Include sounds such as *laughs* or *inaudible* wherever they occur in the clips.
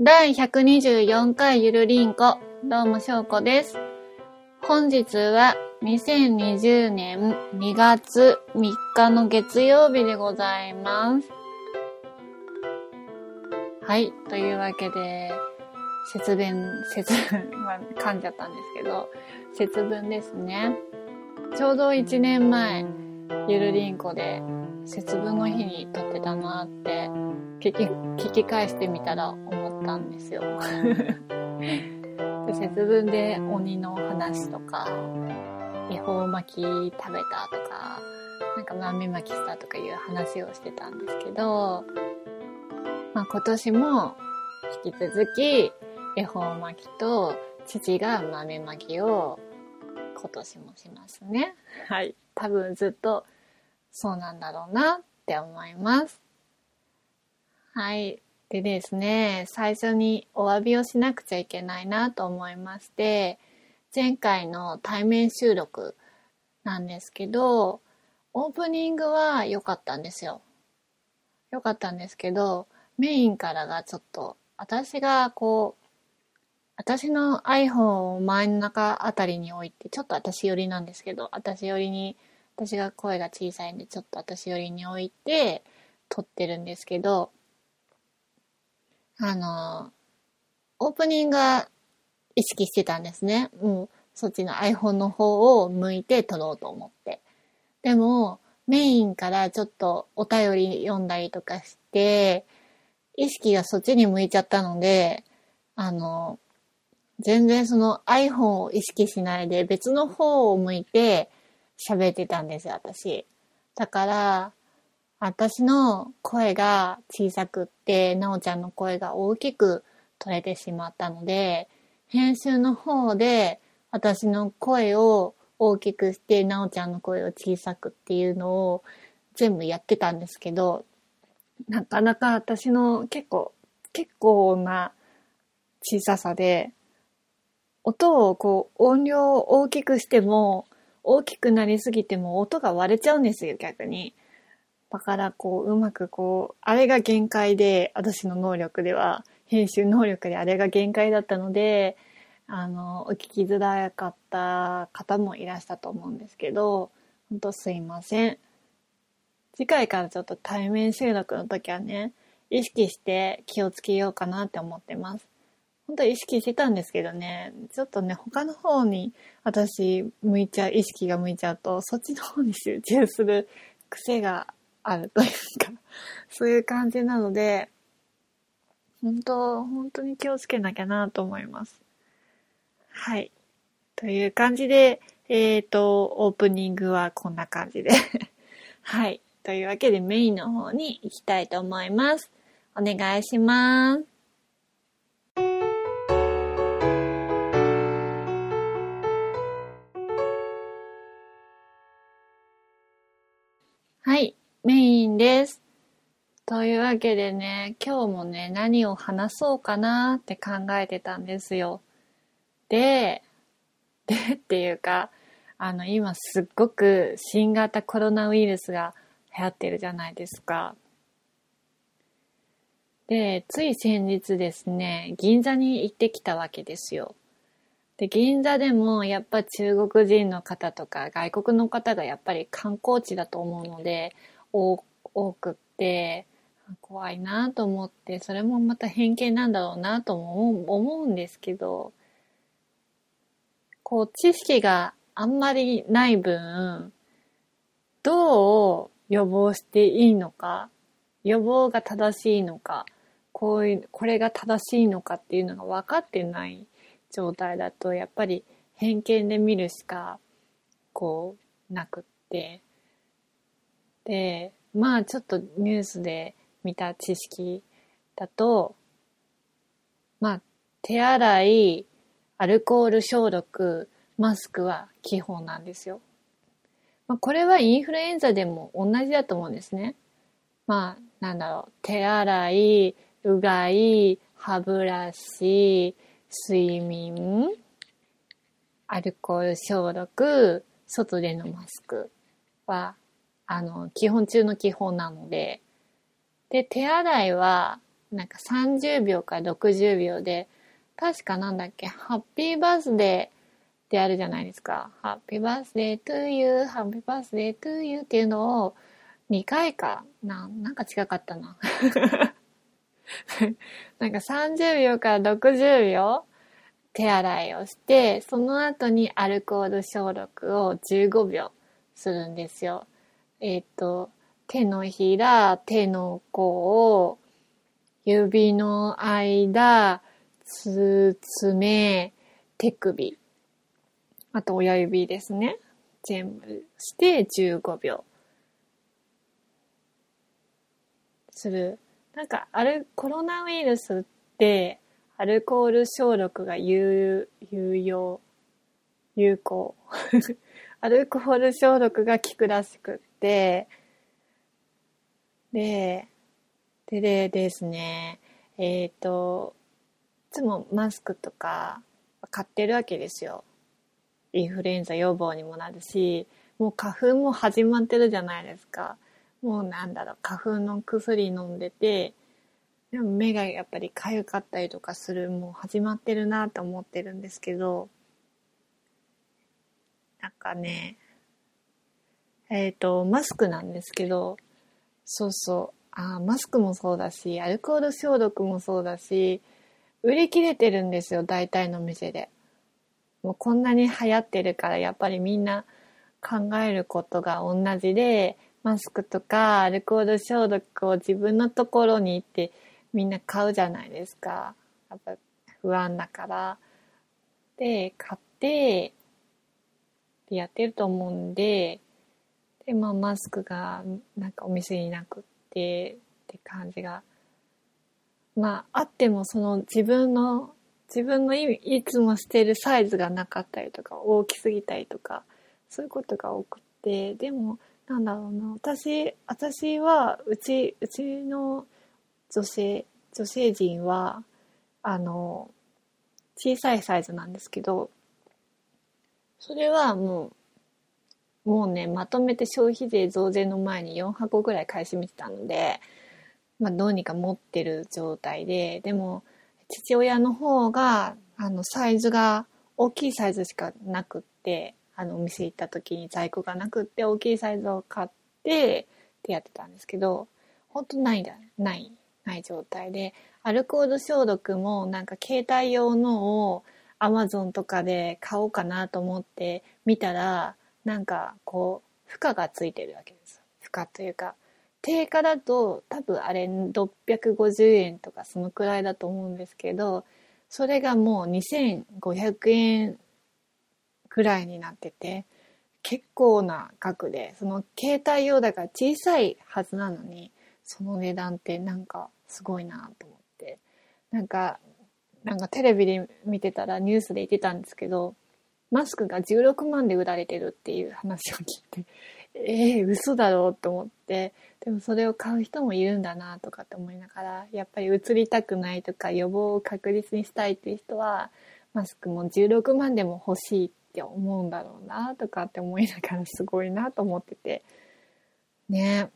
第124回ゆるりんこ、どうもしょうこです。本日は2020年2月3日の月曜日でございます。はい、というわけで、節分、節分、*laughs* まあ、噛んじゃったんですけど、節分ですね。ちょうど1年前、ゆるりんこで節分の日に撮ってたなって聞き、聞き返してみたら思たんですよ。で節分で鬼の話とか、恵方巻き食べたとか、なん。か豆巻きしたとかいう話をしてたん。ですけど、まあ今年も引き続き恵方巻きと父が豆巻きを今年もしますね。はい。多分ずっとそうなん。だろうなって思います。はい。でですね、最初にお詫びをしなくちゃいけないなと思いまして、前回の対面収録なんですけど、オープニングは良かったんですよ。良かったんですけど、メインからがちょっと、私がこう、私の iPhone を真ん中あたりに置いて、ちょっと私寄りなんですけど、私寄りに、私が声が小さいんで、ちょっと私寄りに置いて、撮ってるんですけど、あの、オープニングは意識してたんですね。もう、そっちの iPhone の方を向いて撮ろうと思って。でも、メインからちょっとお便り読んだりとかして、意識がそっちに向いちゃったので、あの、全然その iPhone を意識しないで別の方を向いて喋ってたんですよ、私。だから、私の声が小さくって、なおちゃんの声が大きく取れてしまったので、編集の方で私の声を大きくして、なおちゃんの声を小さくっていうのを全部やってたんですけど、なかなか私の結構、結構な小ささで、音をこう音量を大きくしても、大きくなりすぎても音が割れちゃうんですよ、逆に。だからこう、うまくこう、あれが限界で、私の能力では、編集能力であれが限界だったので、あの、お聞きづらかった方もいらしたと思うんですけど、ほんとすいません。次回からちょっと対面収録の時はね、意識して気をつけようかなって思ってます。本当意識してたんですけどね、ちょっとね、他の方に私向いちゃう、意識が向いちゃうと、そっちの方に集中する癖があるというか、そういう感じなので、本当、本当に気をつけなきゃなと思います。はい。という感じで、えっ、と、オープニングはこんな感じで。*laughs* はい。というわけでメインの方に行きたいと思います。お願いします。です。というわけでね、今日もね、何を話そうかなって考えてたんですよ。で、*laughs* でっていうか、あの、今すっごく新型コロナウイルスが流行ってるじゃないですか。で、つい先日ですね、銀座に行ってきたわけですよ。で、銀座でもやっぱ中国人の方とか外国の方がやっぱり観光地だと思うので、多多くって、怖いなと思って、それもまた偏見なんだろうなとも思う思うんですけど、こう、知識があんまりない分、どう予防していいのか、予防が正しいのか、こういう、これが正しいのかっていうのが分かってない状態だと、やっぱり偏見で見るしか、こう、なくって。で、まあちょっとニュースで見た知識だと、まあ手洗い、アルコール消毒、マスクは基本なんですよ。まあ、これはインフルエンザでも同じだと思うんですね。まあ、なんだろう、手洗い、うがい、歯ブラシ、睡眠、アルコール消毒、外でのマスクは、あの、基本中の基本なので、で、手洗いは、なんか30秒から60秒で、確かなんだっけ、ハッピーバースデーってあるじゃないですか。 Happy birthday to you、Happy birthday to you っていうのを2回かな、なんか違かったな。*laughs* なんか30秒から60秒手洗いをして、その後にアルコール消毒を15秒するんですよ。えっ、ー、と、手のひら、手の甲、指の間、つ、爪、手首。あと親指ですね。全部して15秒。する。なんか、ある、コロナウイルスって、アルコール消毒が有、有用、有効。*laughs* アルコール消毒が効くらしくって、で、ででですね、えっ、ー、と、いつもマスクとか買ってるわけですよ。インフルエンザ予防にもなるし、もう花粉も始まってるじゃないですか。もうなんだろう、花粉の薬飲んでて、でも目がやっぱり痒かったりとかする、もう始まってるなと思ってるんですけど、なんかね、えっ、ー、と、マスクなんですけど、そうそう。あマスクもそうだし、アルコール消毒もそうだし、売り切れてるんですよ、大体の店で。もうこんなに流行ってるから、やっぱりみんな考えることが同じで、マスクとかアルコール消毒を自分のところに行ってみんな買うじゃないですか。やっぱ不安だから。で、買って、でやってると思うんで、で、まあ、マスクが、なんかお店になくって、って感じが。まあ、あってもその自分の、自分のいつもしてるサイズがなかったりとか、大きすぎたりとか、そういうことが多くて、でも、なんだろうな、私、私は、うち、うちの女性、女性陣は、あの、小さいサイズなんですけど、それはもう、もうね、まとめて消費税増税の前に4箱ぐらい買い占めてたので、まあ、どうにか持ってる状態で、でも、父親の方が、あの、サイズが、大きいサイズしかなくって、あの、お店行った時に在庫がなくって、大きいサイズを買って、ってやってたんですけど、本当ないんだ、ない、ない状態で、アルコール消毒も、なんか携帯用のを、アマゾンとかで買おうかなと思って見たら、なんかこう負荷がついてるわけです負荷というか定価だと多分あれ650円とかそのくらいだと思うんですけどそれがもう2500円くらいになってて結構な額でその携帯用だから小さいはずなのにその値段ってなんかすごいなと思って。なんかなんかテレビで見てたらニュースで言ってたんですけどマスクが16万で売られてるっていう話を聞いて、ええー、嘘だろうと思って、でもそれを買う人もいるんだなとかって思いながら、やっぱり移りたくないとか予防を確実にしたいっていう人は、マスクも16万でも欲しいって思うんだろうなとかって思いながらすごいなと思ってて、ね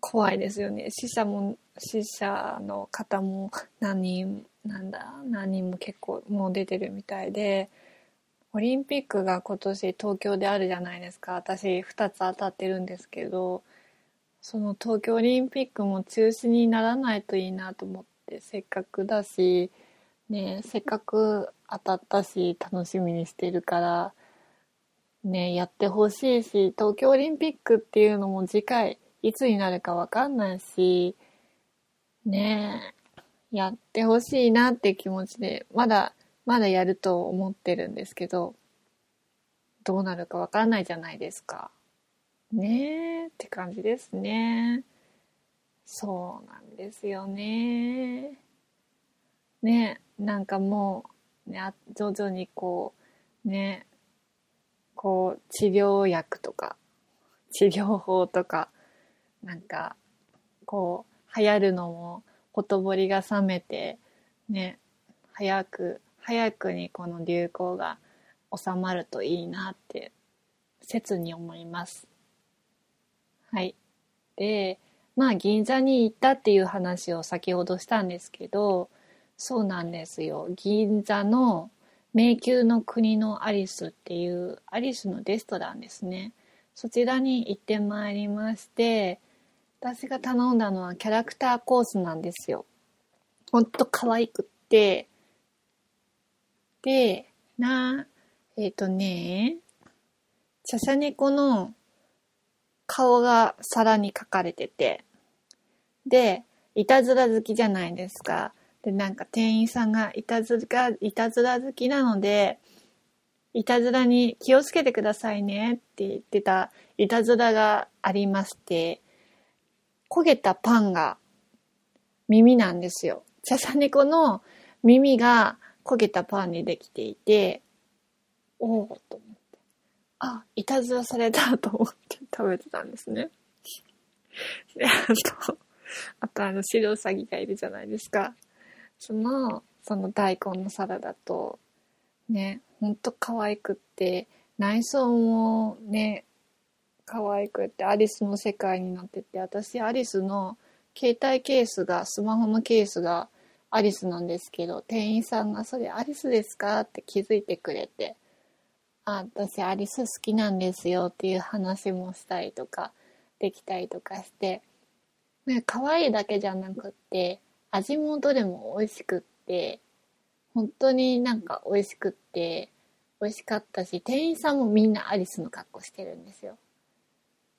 怖いですよね。死者も、死者の方も何人、なんだ、何人も結構もう出てるみたいで、オリンピックが今年東京であるじゃないですか。私2つ当たってるんですけど、その東京オリンピックも中止にならないといいなと思って、せっかくだし、ね、せっかく当たったし、楽しみにしてるから、ね、やってほしいし、東京オリンピックっていうのも次回いつになるかわかんないし、ねえやってほしいなって気持ちで、まだまだやると思ってるんですけど、どうなるかわかんないじゃないですか。ねえって感じですね。そうなんですよね。ねなんかもう、ね、徐々にこう、ね、こう、治療薬とか、治療法とか、なんか、こう、流行るのも、ほとぼりが冷めて、ね、早く早くにこの流行が収まるといいなって切に思います。はい。で、まあ銀座に行ったっていう話を先ほどしたんですけど、そうなんですよ。銀座の迷宮の国のアリスっていうアリスのレストランですね。そちらに行ってまいりまして、私が頼んだのはキャラクターコースなんですよ。ほんと可愛くって。で、な、えっ、ー、とね、チャシャ猫の顔が皿に書かれてて、で、いたずら好きじゃないですか。で、なんか店員さんがいたずら、いたずら好きなので、いたずらに気をつけてくださいねって言ってたいたずらがありまして、焦げたパンが耳なんですよ。チャサ猫の耳が焦げたパンにできていて、おおと思って。あ、いたずらされたと思って *laughs* 食べてたんですね。で、あと、あとあの白ウサギがいるじゃないですか。その、その大根のサラダと、ね、ほんと可愛くって、内装もね、可愛くってアリスの世界になってて、私アリスの携帯ケースが、スマホのケースがアリスなんですけど、店員さんがそれアリスですかって気づいてくれて、あ、私アリス好きなんですよっていう話もしたりとか、できたりとかして、ね、可愛いだけじゃなくって、味もどれも美味しくって、本当になんか美味しくって、美味しかったし、店員さんもみんなアリスの格好してるんですよ。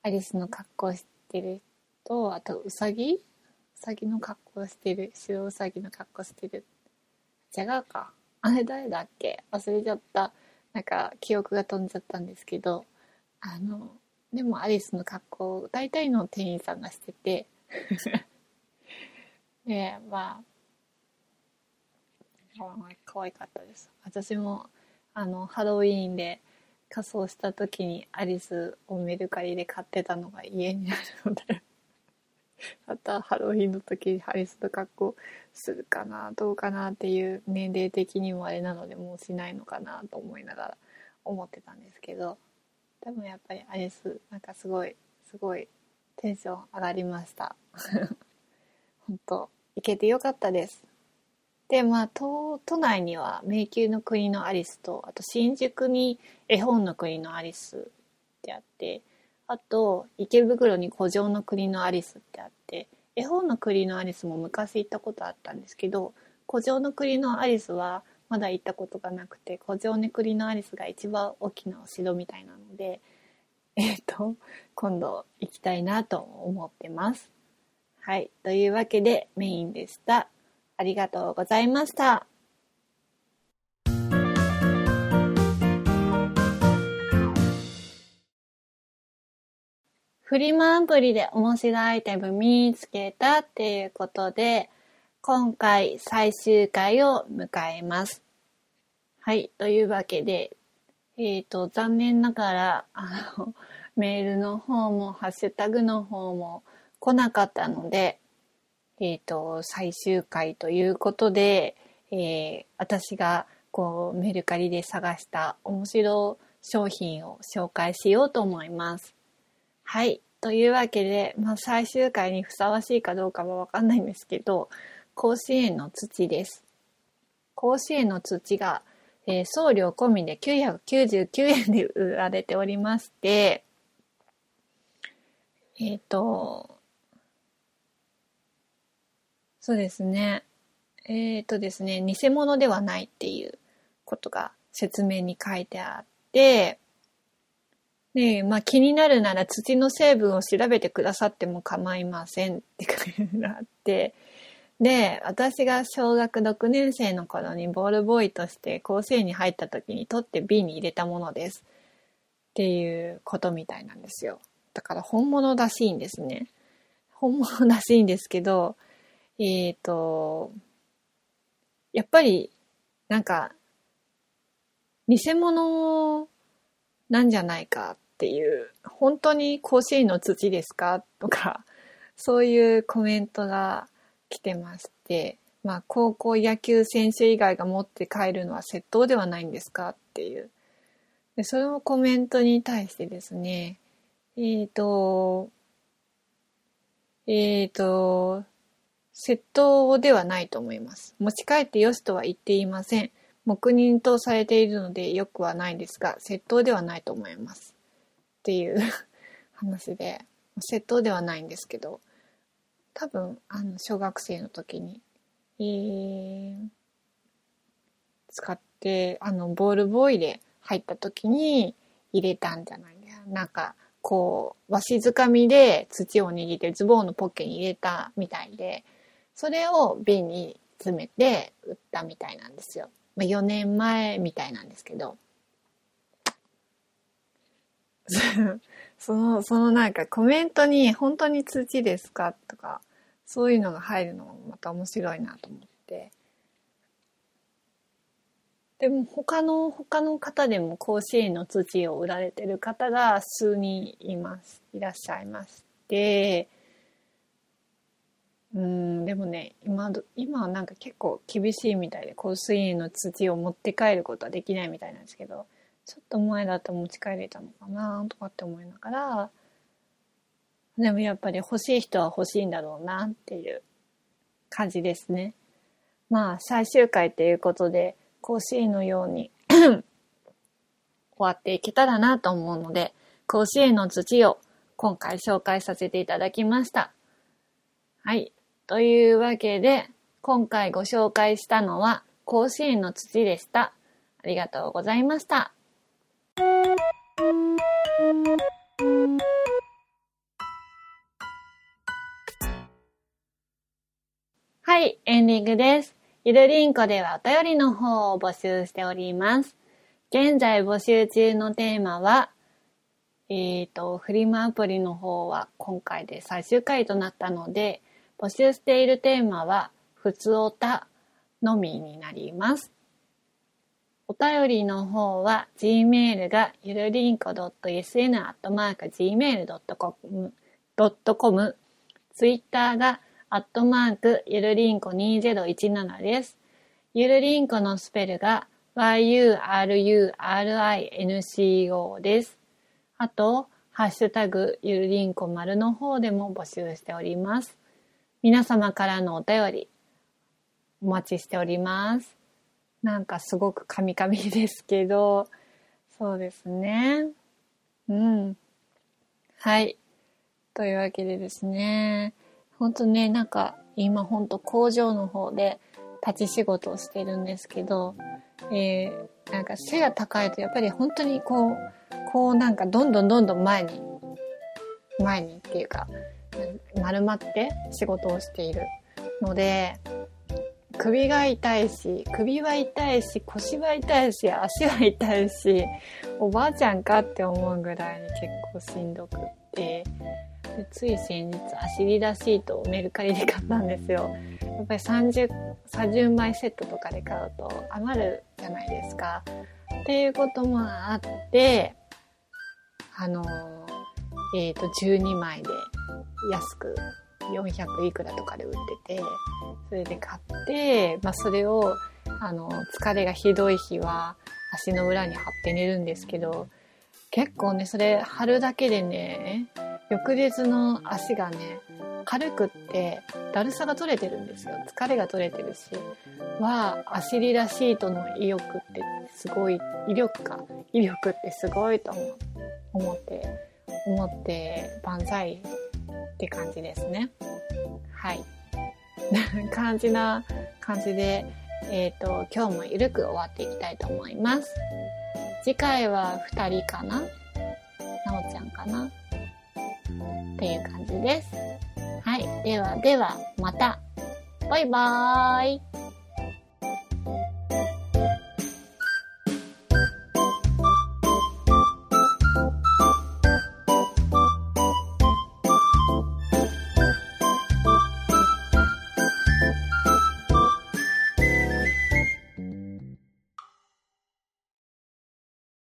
アリスの格好してると、あとウサギ？ウサギの格好してる。白ウサギの格好してる。違うか。あれ誰だっけ？忘れちゃった。なんか記憶が飛んじゃったんですけど、あの、でもアリスの格好、大体の店員さんがしてて *laughs* で、まあ、可愛かったです。私も、あの、ハロウィーンで、仮装した時にアリスをメルカリで買ってたのが家にあるので *laughs* またハロウィンの時にアリスの格好するかなどうかなっていう年齢的にもあれなのでもうしないのかなと思いながら思ってたんですけど多分やっぱりアリスなんかすごいすごいテンション上がりました。*laughs* 本当行けてよかったです。で、まあ、都、内には迷宮の国のアリスと、あと新宿に絵本の国のアリスってあって、あと池袋に古城の国のアリスってあって、絵本の国のアリスも昔行ったことあったんですけど、古城の国のアリスはまだ行ったことがなくて、古城の国のアリスが一番大きなお城みたいなので、*laughs* えっ、ー、と、今度行きたいなと思ってます。はい。というわけでメインでした。ありがとうございました。フリマアプリで面白いアイテム見つけたっていうことで、今回最終回を迎えます。はい。というわけで、えっ、ー、と、残念ながら、あの、メールの方も、ハッシュタグの方も来なかったので、えっ、ー、と、最終回ということで、えー、私がこうメルカリで探した面白商品を紹介しようと思います。はい。というわけで、まあ、最終回にふさわしいかどうかはわかんないんですけど、甲子園の土です。甲子園の土が、えー、送料込みで999円で売られておりまして、えっ、ー、と、そうですね。えっ、ー、とですね、偽物ではないっていうことが説明に書いてあって、で、まあ気になるなら土の成分を調べてくださっても構いませんって書いてあって、で、私が小学6年生の頃にボールボーイとして甲子園に入った時に取って B に入れたものです。っていうことみたいなんですよ。だから本物らしいんですね。本物らしいんですけど、えっ、ー、と、やっぱり、なんか、偽物なんじゃないかっていう、本当に甲子園の土ですか？とか、そういうコメントが来てまして、まあ、高校野球選手以外が持って帰るのは窃盗ではないんですか？っていう。で、そのコメントに対してですね、えっ、ー、と、えっ、ー、と、窃盗ではないと思います。持ち帰ってよしとは言っていません。黙認とされているのでよくはないですが、窃盗ではないと思います。っていう *laughs* 話で、窃盗ではないんですけど、多分、あの、小学生の時に、えー、使って、あの、ボールボーイで入った時に入れたんじゃないかなんか、こう、わしづかみで土を握ってズボンのポッケに入れたみたいで、それを瓶に詰めて売ったみたいなんですよ。まあ、4年前みたいなんですけど。*laughs* その、そのなんかコメントに本当に土ですか？とか、そういうのが入るのもまた面白いなと思って。でも他の、他の方でも甲子園の土を売られてる方が数人います。いらっしゃいまして、うん、でもね、今、今はなんか結構厳しいみたいで、甲子園の土を持って帰ることはできないみたいなんですけど、ちょっと前だと持ち帰れたのかなとかって思いながら、でもやっぱり欲しい人は欲しいんだろうなっていう感じですね。まあ最終回ということで、甲子園のように終わっていけたらなと思うので、甲子園の土を今回紹介させていただきました。はい。というわけで、今回ご紹介したのは甲子園の土でした。ありがとうございました。はい、エンディングです。ゆるりんこではお便りの方を募集しております。現在募集中のテーマは、えっ、ー、と、フリマアプリの方は今回で最終回となったので、募集しているテーマは、ふつおたのみになります。お便りの方は、gmail がゆるりんこ .sn.gmail.com、twitter がアットマーク、ゆるりんこ2017です。ゆるりんこのスペルが yurinco です。あと、ハッシュタグ、ゆるりんこ丸の方でも募集しております。皆様からのお便り、お待ちしております。なんかすごくカミカミですけど、そうですね。うん。はい。というわけでですね、ほんとね、なんか今ほんと工場の方で立ち仕事をしてるんですけど、えー、なんか背が高いとやっぱり本当にこう、こうなんかどんどんどんどん前に、前にっていうか、丸まって仕事をしているので、首が痛いし、首は痛いし、腰は痛いし、足は痛いし、おばあちゃんかって思うぐらいに結構しんどくって、でつい先日走り出シートをメルカリで買ったんですよ。やっぱり30、30枚セットとかで買うと余るじゃないですか。っていうこともあって、あのえっ、ー、と、12枚で安く400いくらとかで売ってて、それで買って、まあそれを、あの、疲れがひどい日は足の裏に貼って寝るんですけど、結構ね、それ貼るだけでね、翌日の足がね、軽くってだるさが取れてるんですよ。疲れが取れてるし。は、アシリラシートの威力ってすごい、威力か。威力ってすごいと思って、思って、万歳って感じですね。はい。*laughs* 感じな感じで、えっ、ー、と、今日もゆるく終わっていきたいと思います。次回は2人かな？なおちゃんかな？っていう感じです。はい。ではでは、また。バイバーイ。